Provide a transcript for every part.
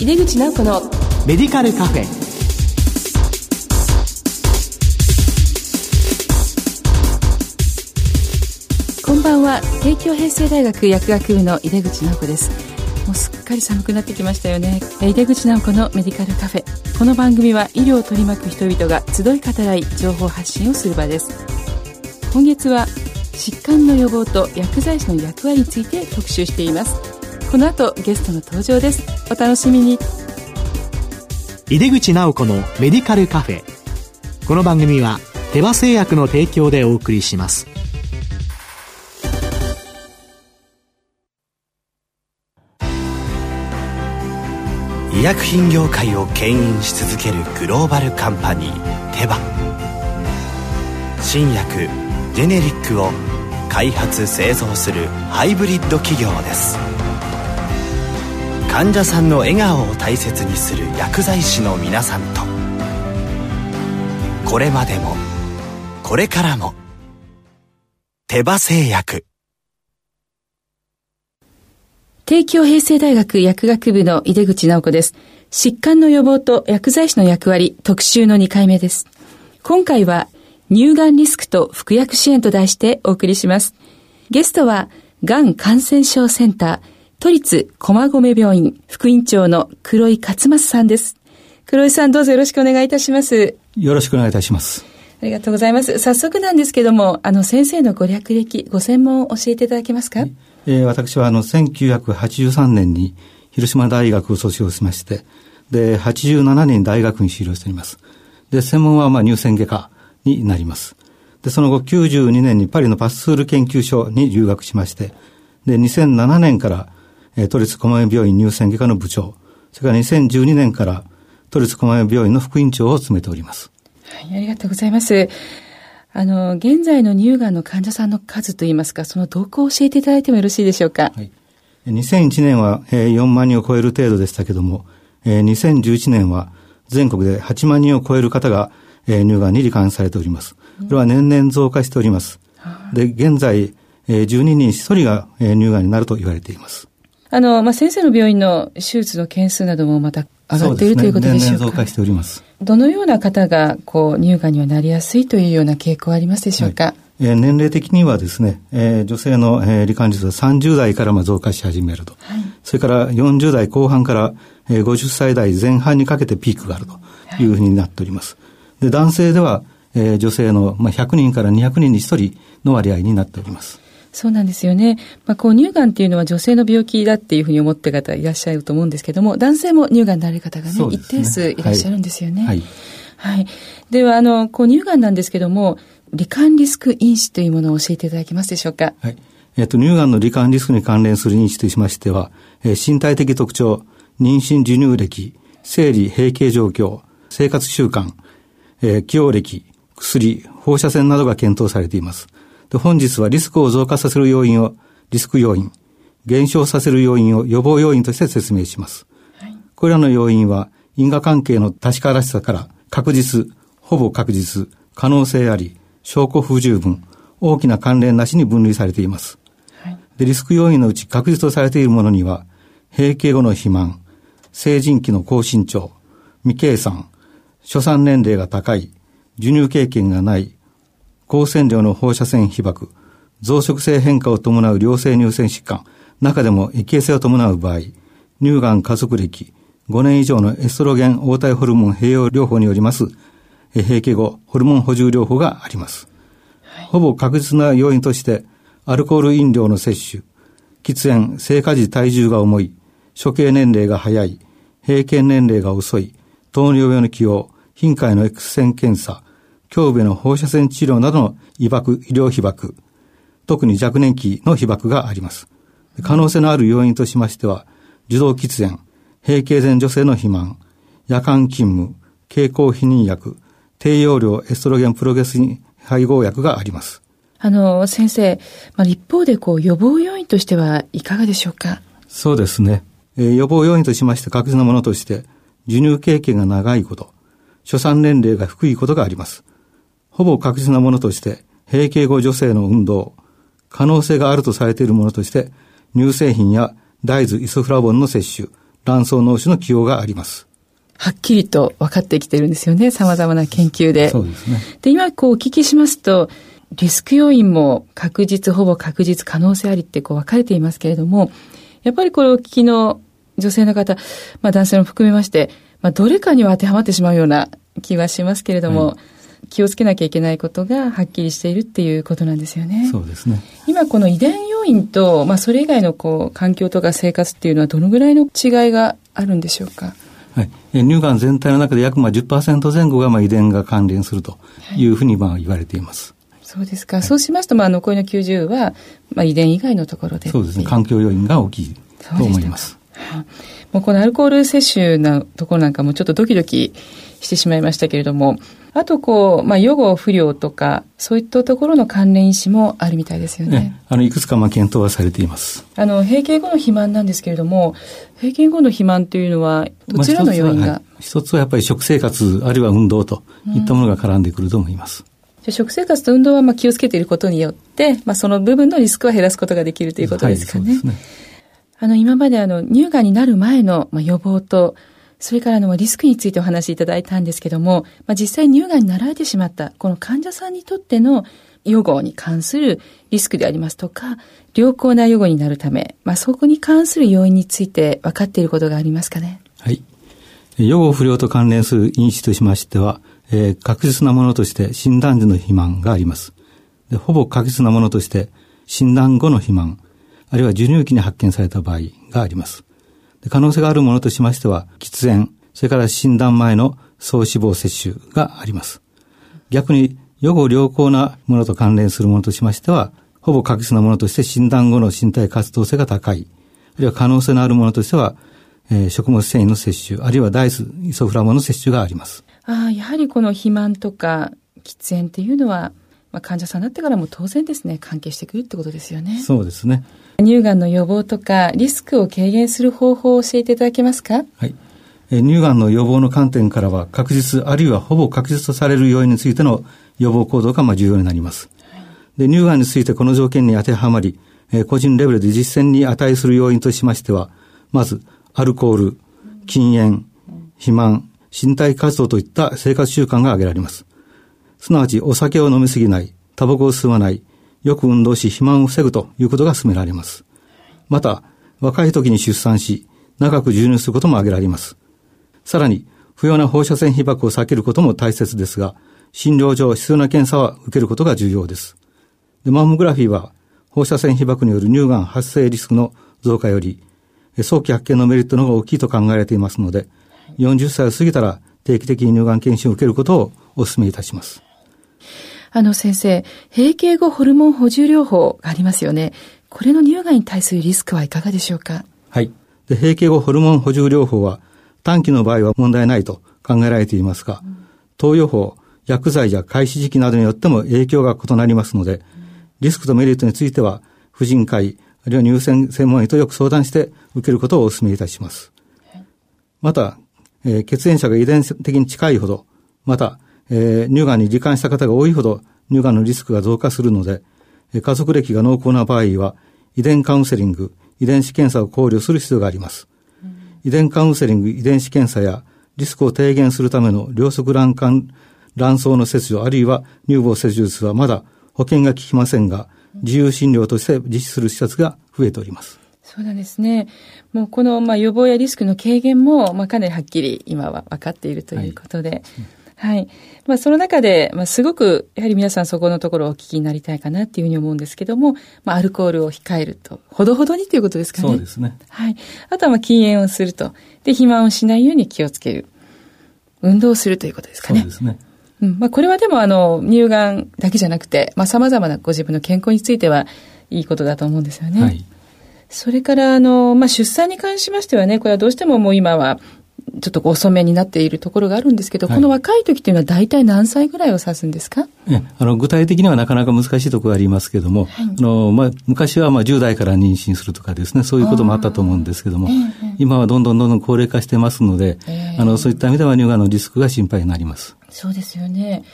井出口直子のメディカルカフェ。こんばんは。帝京平成大学薬学部の井出口直子です。もうすっかり寒くなってきましたよね。井出口直子のメディカルカフェ。この番組は医療を取り巻く人々が集い語らい情報発信をする場です。今月は疾患の予防と薬剤師の役割について特集していますこの後ゲストの登場です。お楽しみに。井出口直子のメディカルカフェ。この番組は手羽製薬の提供でお送りします。医薬品業界を牽引し続けるグローバルカンパニーテバ。新薬ジェネリックを開発製造するハイブリッド企業です患者さんの笑顔を大切にする薬剤師の皆さんとこれまでもこれからも手羽製薬帝京平成大学薬学部の井出口直子です。疾患の予防と薬剤師の役割特集の2回目です。今回は乳がんリスクと服薬支援と題してお送りします。ゲストは、がん感染症センター、都立駒込病院副院長の黒井勝正さんです。黒井さんどうぞよろしくお願いいたします。よろしくお願いいたします。ありがとうございます。早速なんですけども、あの先生のご略歴、ご専門を教えていただけますか、はいえー、私はあの1983年に広島大学を卒業しまして、で、87年大学に修了しております。で、専門はまあ乳腺外科になります。で、その後92年にパリのパスツール研究所に留学しまして、で、2007年から、えー、都立狛江病院乳腺外科の部長、それから2012年から都立狛江病院の副院長を務めております。はい、ありがとうございます。あの、現在の乳がんの患者さんの数といいますか、その動向を教えていただいてもよろしいでしょうか？はい。2001年は、えー、4万人を超える程度でしたけども、えー、2011年は全国で8万人を超える方が、えー、乳がんに罹患されております。これは年々増加しております。うん、で、現在、えー、12人1人が、えー、乳がんになると言われています。あの、まあ、先生の病院の手術の件数などもまた上がっている、ね、ということでしょうか。増加しております。どのような方が、こう、乳がんにはなりやすいというような傾向はありますでしょうか、はいえー、年齢的にはですね、えー、女性の、えー、罹患率は30代からまあ増加し始めると。はい、それから40代後半から、えー、50歳代前半にかけてピークがあるというふうになっております。で男性では、えー、女性の、まあ、100人から200人に1人の割合になっております。そうなんですよね。まあ、こう乳がんっていうのは女性の病気だっていうふうに思ってる方いらっしゃると思うんですけども、男性も乳がんになる方がね、ね一定数いらっしゃるんですよね。はい。はい。では、あの、こう乳がんなんですけども、罹患リスク因子というものを教えていただけますでしょうか？はい。えっ、と、乳がんの罹患リスクに関連する因子としましては、えー、身体的特徴、妊娠授乳歴、生理閉経状況、生活習慣、えー、起用歴、薬、放射線などが検討されています。で本日はリスクを増加させる要因をリスク要因、減少させる要因を予防要因として説明します。はい、これらの要因は因果関係の確からしさから確実、ほぼ確実、可能性あり、証拠不十分、大きな関連なしに分類されています。はい、でリスク要因のうち確実とされているものには、閉経後の肥満、成人期の高身長、未計算、初産年齢が高い、授乳経験がない、高線量の放射線被曝、増殖性変化を伴う良性乳腺疾患、中でも液形性を伴う場合、乳がん家族歴、5年以上のエストロゲン応体ホルモン併用療法によります、閉経後ホルモン補充療法があります。はい、ほぼ確実な要因として、アルコール飲料の摂取、喫煙、生活時体重が重い、処刑年齢が早い、平均年齢が遅い、糖尿病の起用、頻回の X 線検査、胸部の放射線治療などの医爆、医療被爆、特に若年期の被爆があります。可能性のある要因としましては、受動喫煙、閉経前女性の肥満、夜間勤務、経口避妊薬、低用量エストロゲンプロゲスン配合薬があります。あの、先生、まあ、一方でこう予防要因としてはいかがでしょうか？そうですね。えー、予防要因としまして確実なものとして、授乳経験が長いこと、初産年齢が低いことがあります。ほぼ確実なものとして、閉経後女性の運動、可能性があるとされているものとして、乳製品や大豆イソフラボンの摂取、卵巣脳腫の起用があります。はっきりと分かってきてるんですよね。様々な研究で。そうですね。で、今こうお聞きしますと、リスク要因も確実、ほぼ確実、可能性ありってこう分かれていますけれども、やっぱりこれをお聞きの女性の方、まあ男性も含めまして、まあどれかには当てはまってしまうような気はしますけれども、はい、気をつけなきゃいけないことがはっきりしているっていうことなんですよね。そうですね。今この遺伝要因と、まあそれ以外のこう環境とか生活っていうのはどのぐらいの違いがあるんでしょうか？はい、乳がん全体の中で約まあ10%前後がまあ遺伝が関連するというふうにまあ言われています。そうですか。はい、そうしますと、まあ、残りの90は、まあ、遺伝以外のところで。そうですね。環境要因が大きいと思います。もうこのアルコール摂取のところなんかもちょっとドキドキしてしまいましたけれども、あとこう、まあ、予後不良とか、そういったところの関連因子もあるみたいですよね。ねあの、いくつかまあ検討はされています。あの、閉経後の肥満なんですけれども、閉経後の肥満というのは、どちらの要因が、まあ、一つはやっぱり食生活、あるいは運動といったものが絡んでくると思います。うん食生活と運動はまあ気をつけていることによって、まあ、その部分のリスクは減らすことができるということですかね。はい、ねあの、今まであの、乳がんになる前の、まあ、予防と、それからのリスクについてお話しいただいたんですけども、まあ、実際乳がんになられてしまった、この患者さんにとっての予後に関するリスクでありますとか、良好な予後になるため、まあ、そこに関する要因について分かっていることがありますかね？はい。予後不良と関連する因子としましては、えー、確実なものとして診断時の肥満があります。でほぼ確実なものとして診断後の肥満、あるいは授乳期に発見された場合があります。可能性があるものとしましては、喫煙、それから診断前の総脂肪摂取があります。逆に、予後良好なものと関連するものとしましては、ほぼ確実なものとして診断後の身体活動性が高い、あるいは可能性のあるものとしては、えー、食物繊維の摂取、あるいはダイス、イソフラボの摂取があります。ああ、やはりこの肥満とか喫煙っていうのは、まあ、患者さんになってからも当然ですね、関係してくるってことですよね。そうですね。乳がんの予防とかリスクを軽減する方法を教えていただけますか？はい。え乳がんの予防の観点からは確実あるいはほぼ確実とされる要因についての予防行動がまあ重要になります。で乳がんについてこの条件に当てはまり、え個人レベルで実践に値する要因としましては、まずアルコール、禁煙、肥満、身体活動といった生活習慣が挙げられます。すなわちお酒を飲みすぎない、タバコを吸わない、よく運動し肥満を防ぐということが進められます。また、若い時に出産し、長く授乳することも挙げられます。さらに、不要な放射線被曝を避けることも大切ですが、診療上必要な検査は受けることが重要です。でマンモグラフィーは、放射線被曝による乳がん発生リスクの増加より、早期発見のメリットの方が大きいと考えられていますので、40歳を過ぎたら定期的に乳がん検診を受けることをお勧めいたします。あの先生、閉経後ホルモン補充療法がありますよね。これの乳がんに対するリスクはいかがでしょうか？はい。で閉経後ホルモン補充療法は短期の場合は問題ないと考えられていますが、うん、投与法、薬剤や開始時期などによっても影響が異なりますので、うん、リスクとメリットについては、婦人科医、あるいは乳腺専門医とよく相談して受けることをお勧めいたします。また、えー、血縁者が遺伝的に近いほど、また、えー、乳がんに罹患した方が多いほど乳がんのリスクが増加するので、えー、家族歴が濃厚な場合は、遺伝カウンセリング、遺伝子検査を考慮する必要があります。うん、遺伝カウンセリング、遺伝子検査やリスクを低減するための両側卵管卵巣の切除あるいは乳房切除術はまだ保険が効きませんが、自由診療として実施する施設が増えております。そうなんですね。もうこの、まあ、予防やリスクの軽減も、まあ、かなりはっきり今は分かっているということで、はい。はい、まあ、その中で、まあ、すごく、やはり皆さんそこのところをお聞きになりたいかなっていうふうに思うんですけども、まあ、アルコールを控えると、ほどほどにということですかね。そうですね。はい。あとは、まあ、禁煙をすると。で、肥満をしないように気をつける。運動するということですかね。そうですね。うん。まあ、これはでも、あの、乳がんだけじゃなくて、まあ、様々なご自分の健康については、いいことだと思うんですよね。はい。それから、あの、まあ、出産に関しましてはね、これはどうしてももう今は、ちょっと遅めになっているところがあるんですけど、はい、この若い時っていうのは大体何歳ぐらいを指すんですか？あの具体的にはなかなか難しいところがありますけども、はい、あのまあ、昔はまあ10代から妊娠するとかですね、そういうこともあったと思うんですけども、今はどんどんどんどん高齢化してますので、あのそういった意味では乳がんのリスクが心配になります。そうですよね。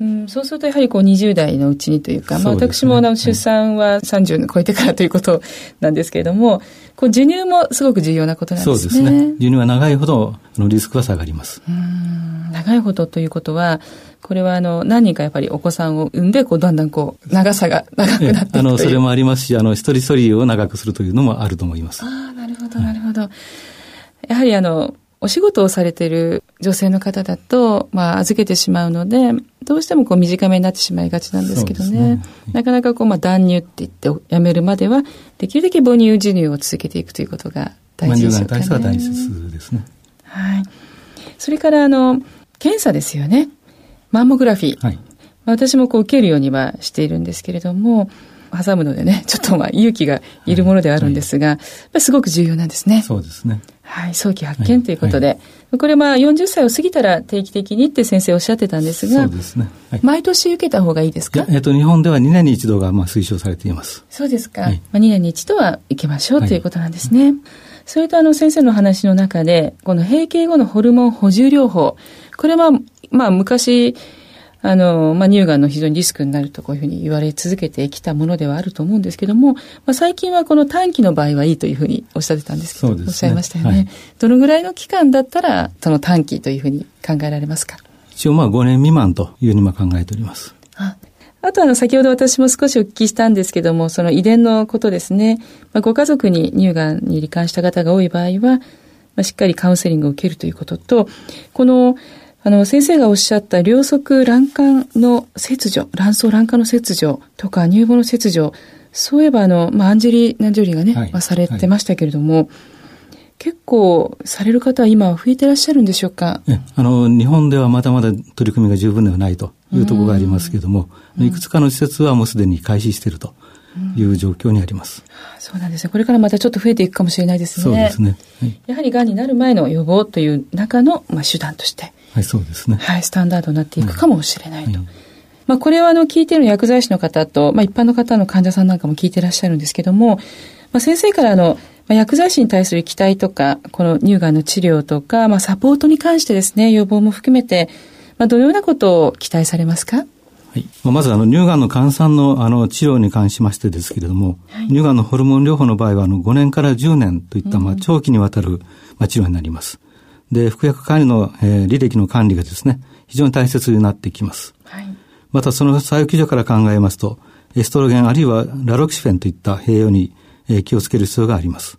うん、そうするとやはりこう20代のうちにというか、まあ私もあの出産は30超えてからということなんですけれども、こう授乳もすごく重要なことなんですね。そうですね。授乳は長いほどのリスクは下がります。うん長いほどということは、これはあの何人かやっぱりお子さんを産んで、こうだんだんこう長さが長くなっていくあの、それもありますし、あの、一人一人を長くするというのもあると思います。ああ、なるほど、なるほど。やはりあの、お仕事をされている女性の方だと、まあ、預けてしまうので、どうしてもこう短めになってしまいがちなんですけどね。ねなかなかこう、まあ、断乳って言ってやめるまでは、できるだけ母乳授乳を続けていくということが大事ですよね。まあ、大切ですね。はい。それから、あの、検査ですよね。マンモグラフィー。はい。私もこう受けるようにはしているんですけれども、挟むのでね、ちょっとまあ勇気がいるものではあるんですが、すごく重要なんですね。そうですね。はい、早期発見ということで、はいはい、これまあ40歳を過ぎたら定期的にって先生おっしゃってたんですが、そうですね。はい、毎年受けた方がいいですか？えっ、と、日本では2年に一度がまあ推奨されています。そうですか。はい、まあ、2年に一度は受けましょうということなんですね。それとあの先生の話の中で、この閉経後のホルモン補充療法、これはまあ昔、あの、まあ、乳がんの非常にリスクになるとこういうふうに言われ続けてきたものではあると思うんですけども、まあ、最近はこの短期の場合はいいというふうにおっしゃってたんですけど、ね、おっしゃいましたよね、はい、どのぐらいの期間だったら、その短期というふうに考えられますか？一応まあ5年未満というふうに今考えております。ああとあの、先ほど私も少しお聞きしたんですけども、その遺伝のことですね。まあ、ご家族に乳がんに罹患した方が多い場合は、まあ、しっかりカウンセリングを受けるということと、このあの、先生がおっしゃった両側卵管の切除、卵巣卵管の切除とか乳房の切除、そういえばあの、まあ、アンジェリーナ・ジョリーがね、はい、まあ、されてましたけれども、はい、結構される方は今増えてらっしゃるんでしょうか？あの、日本ではまだまだ取り組みが十分ではないというところがありますけれども、いくつかの施設はもうすでに開始していると。いう状況にあります、うん、そうなんですね。これからまたちょっと増えていくかもしれないですね。そうですね。はい、やはりがんになる前の予防という中の、まあ、手段として、はい、そうですね。はい、スタンダードになっていくかもしれないと。はい、まあ、これはあの、聞いてる薬剤師の方と、まあ、一般の方の患者さんなんかも聞いてらっしゃるんですけども、まあ、先生からあの、まあ、薬剤師に対する期待とか、この乳がんの治療とか、まあ、サポートに関してですね、予防も含めて、まあ、どのようなことを期待されますか？はい。まず、あの、乳がんの患者の、あの、治療に関しましてですけれども、はい、乳がんのホルモン療法の場合は、あの、5年から10年といった、まあ、長期にわたる、まあ、治療になります。で、服薬管理の、えー、履歴の管理がですね、非常に大切になってきます。はい、またその作用基準から考えますと、エストロゲンあるいはラロキシフェンといった併用に、えー、気をつける必要があります。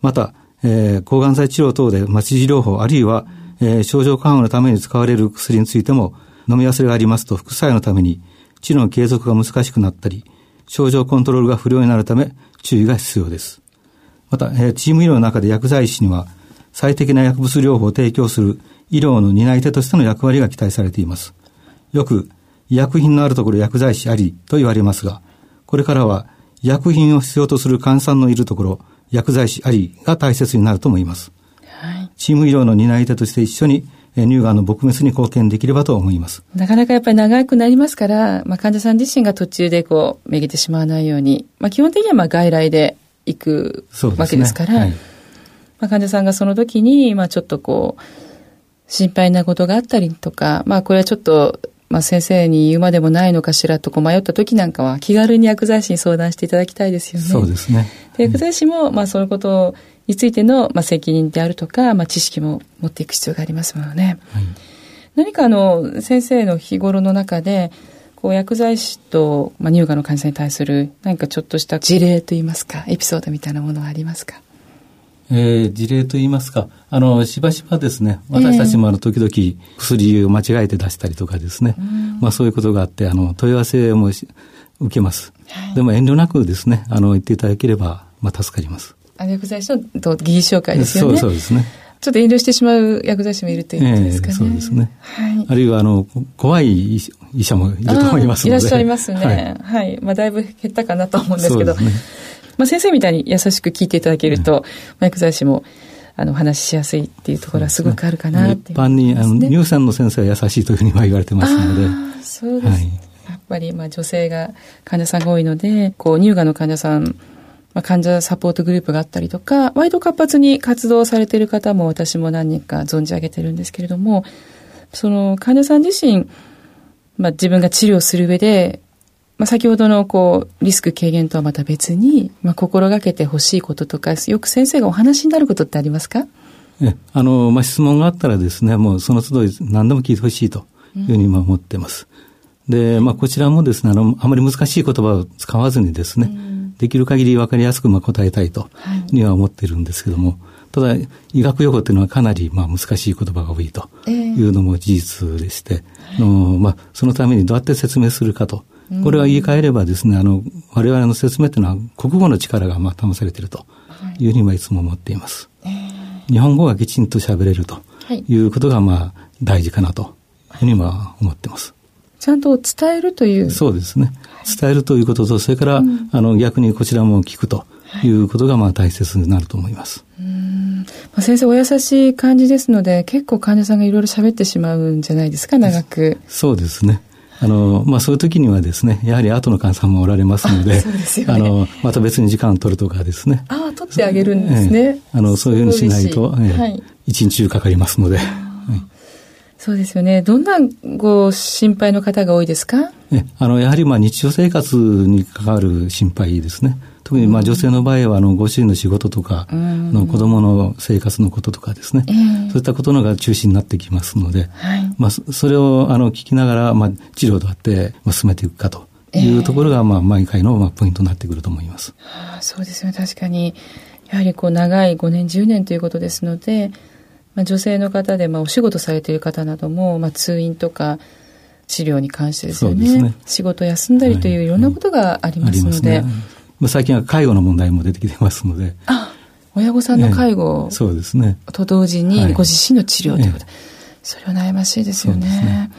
また、えー、抗がん剤治療等で待ち治療法あるいは、えー、症状緩和のために使われる薬についても飲み忘れがありますと副作用のために治療の継続が難しくなったり、症状コントロールが不良になるため注意が必要です。また、えー、チーム医療の中で薬剤師には最適な薬物療法を提供する医療の担い手としての役割が期待されています。よく、医薬品のあるところ薬剤師ありと言われますが、これからは医薬品を必要とする患者さんのいるところ、薬剤師ありが大切になると思います。はい、チーム医療の担い手として一緒に乳がんの撲滅に貢献できればと思います。なかなかやっぱり長くなりますから、まあ、患者さん自身が途中でこう、めげてしまわないように、まあ、基本的にはまあ外来で行くわけですから、まあ、患者さんがその時に、まあ、ちょっとこう、心配なことがあったりとか、まあ、これはちょっと、まあ、先生に言うまでもないのかしらとこう迷った時なんかは気軽に薬剤師に相談していただきたいですよね。そうですね。で薬剤師も、まあ、そういうことについての、まあ、責任であるとか、まあ、知識も持っていく必要がありますものね。はい、何かあの、先生の日頃の中で、こう薬剤師と、まあ、乳がんの患者さんに対する何かちょっとした事例といいますか、エピソードみたいなものはありますか？えー、事例といいますか、あの、しばしばですね、私たちもあの、時々薬を間違えて出したりとかですね、まあそういうことがあって、あの、問い合わせも受けます。はい、でも遠慮なくですね、あの、言っていただければ、まあ助かります。あの、薬剤師の技術紹介ですよね。そうそうですね。ちょっと遠慮してしまう薬剤師もいるということですかね。えー、そうですね。はい。あるいは、あの、怖い医者もいると思いますので。いらっしゃいますね。はい。はい、まあ、だいぶ減ったかなと思うんですけど。そうですね。まあ、先生みたいに優しく聞いていただけると、うん、薬剤師もあのお話ししやすいっていうところはすごくあるかなね、一般にあの乳腺の先生は優しいというふうには言われてますので。そうです、はい、やっぱりまあ女性が患者さんが多いので、こう乳がんの患者さん、まあ、患者サポートグループがあったりとか、割と活発に活動されている方も私も何人か存じ上げてるんですけれども、その患者さん自身、まあ、自分が治療する上で、まあ、先ほどのこうリスク軽減とはまた別に、まあ、心がけてほしいこととかよく先生がお話になることってありますか？えあの、まあ、質問があったらですねもうその都度何でも聞いてほしいというふうに今思ってます。うん、で、まあ、こちらもですねあのあまり難しい言葉を使わずにですね、うん、できる限り分かりやすくまあ答えたいとには思ってるんですけども、はいただ、医学用語というのはかなりまあ難しい言葉が多いというのも事実でして、えー、のまあ、そのためにどうやって説明するかと。これは言い換えればですね、あの、我々の説明というのは国語の力がまあ保されているというふうにはいつも思っています。えー、日本語がきちんと喋れるということがまあ大事かなというふうには思っています。ちゃんと伝えるという。そうですね。伝えるということと、それから、うん、あの、逆にこちらも聞くということが、まあ、大切になると思います。うんまあ、先生、お優しい感じですので、結構患者さんがいろいろ喋ってしまうんじゃないですか、長く。そうですね。あの、まあ、そういう時にはですね、やはり後の患者さんもおられますので、あ、ね、の、また別に時間を取るとかですね。ああ、取ってあげるんですね。えあの、そういうふうにしないと、ええはい、一日中かかりますので。はいそうですよね。どんなご心配の方が多いですか？えあの、やはりまあ日常生活に関わる心配ですね。特にまあ女性の場合はあのご主人の仕事とかの子供の生活のこととかですね、そういったことのが中心になってきますので、まあそれをあの聞きながらまあ治療どうやって進めていくかというところがまあ毎回のまあポイントになってくると思います。はあ、そうですね。確かに。やはりこう長い5年10年ということですので、まあ、女性の方でまあお仕事されている方などもまあ通院とか治療に関してですよね、ね、仕事休んだりといういろんなことがありますので。はい最近は介護の問題も出てきてますので。あ、親御さんの介護、そうですね。と同時にご自身の治療ということ、それは悩ましいですよね。ね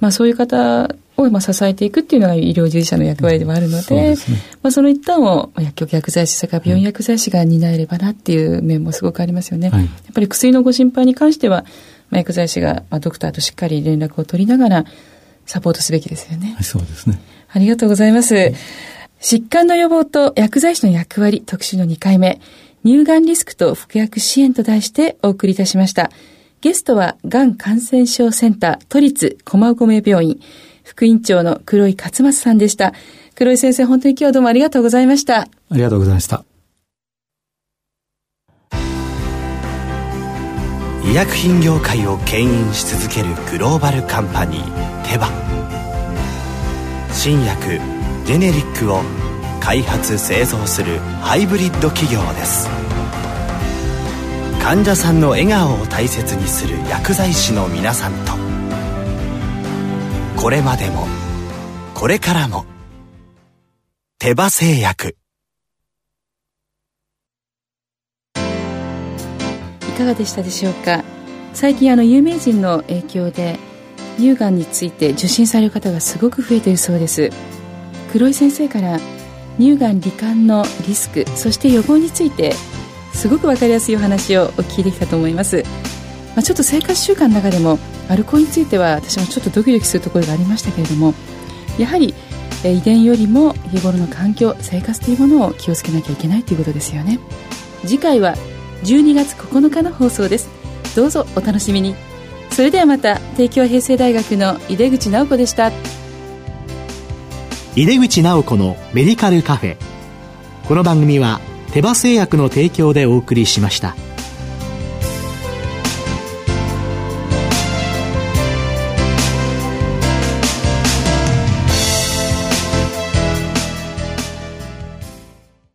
まあそういう方をまあ支えていくっていうのが医療従事者の役割でもあるので、うん、そね、まあその一端を薬局薬剤師、それから病院薬剤師が担えればなっていう面もすごくありますよね。はい、やっぱり薬のご心配に関しては、まあ、薬剤師が、まあ、ドクターとしっかり連絡を取りながらサポートすべきですよね。はい、そうですね。ありがとうございます。疾患の予防と薬剤師の役割特集の2回目、乳がんリスクと服薬支援と題してお送りいたしました。ゲストは、がん感染症センター都立駒込病院副院長の黒井勝正さんでした。黒井先生、本当に今日はどうもありがとうございました。ありがとうございました。医薬品業界を牽引し続けるグローバルカンパニーテバ新薬ジェネリックを開発製造するハイブリッド企業です患者さんの笑顔を大切にする薬剤師の皆さんとこれまでも。これからも。手羽製薬。いかがでしたでしょうか？最近あの有名人の影響で乳がんについて受診される方がすごく増えているそうです。黒井先生から乳がん罹患のリスクそして予防についてすごく分かりやすいお話をお聞きできたと思います、まあ、ちょっと生活習慣の中でもアルコールについては私もちょっとドキドキするところがありましたけれどもやはり遺伝よりも日頃の環境生活というものを気をつけなきゃいけないということですよね。次回は12月9日の放送です。どうぞお楽しみに。それではまた帝京平成大学の井出口直子でした。井出口直子のメディカルカフェ。この番組は手羽製薬の提供でお送りしました。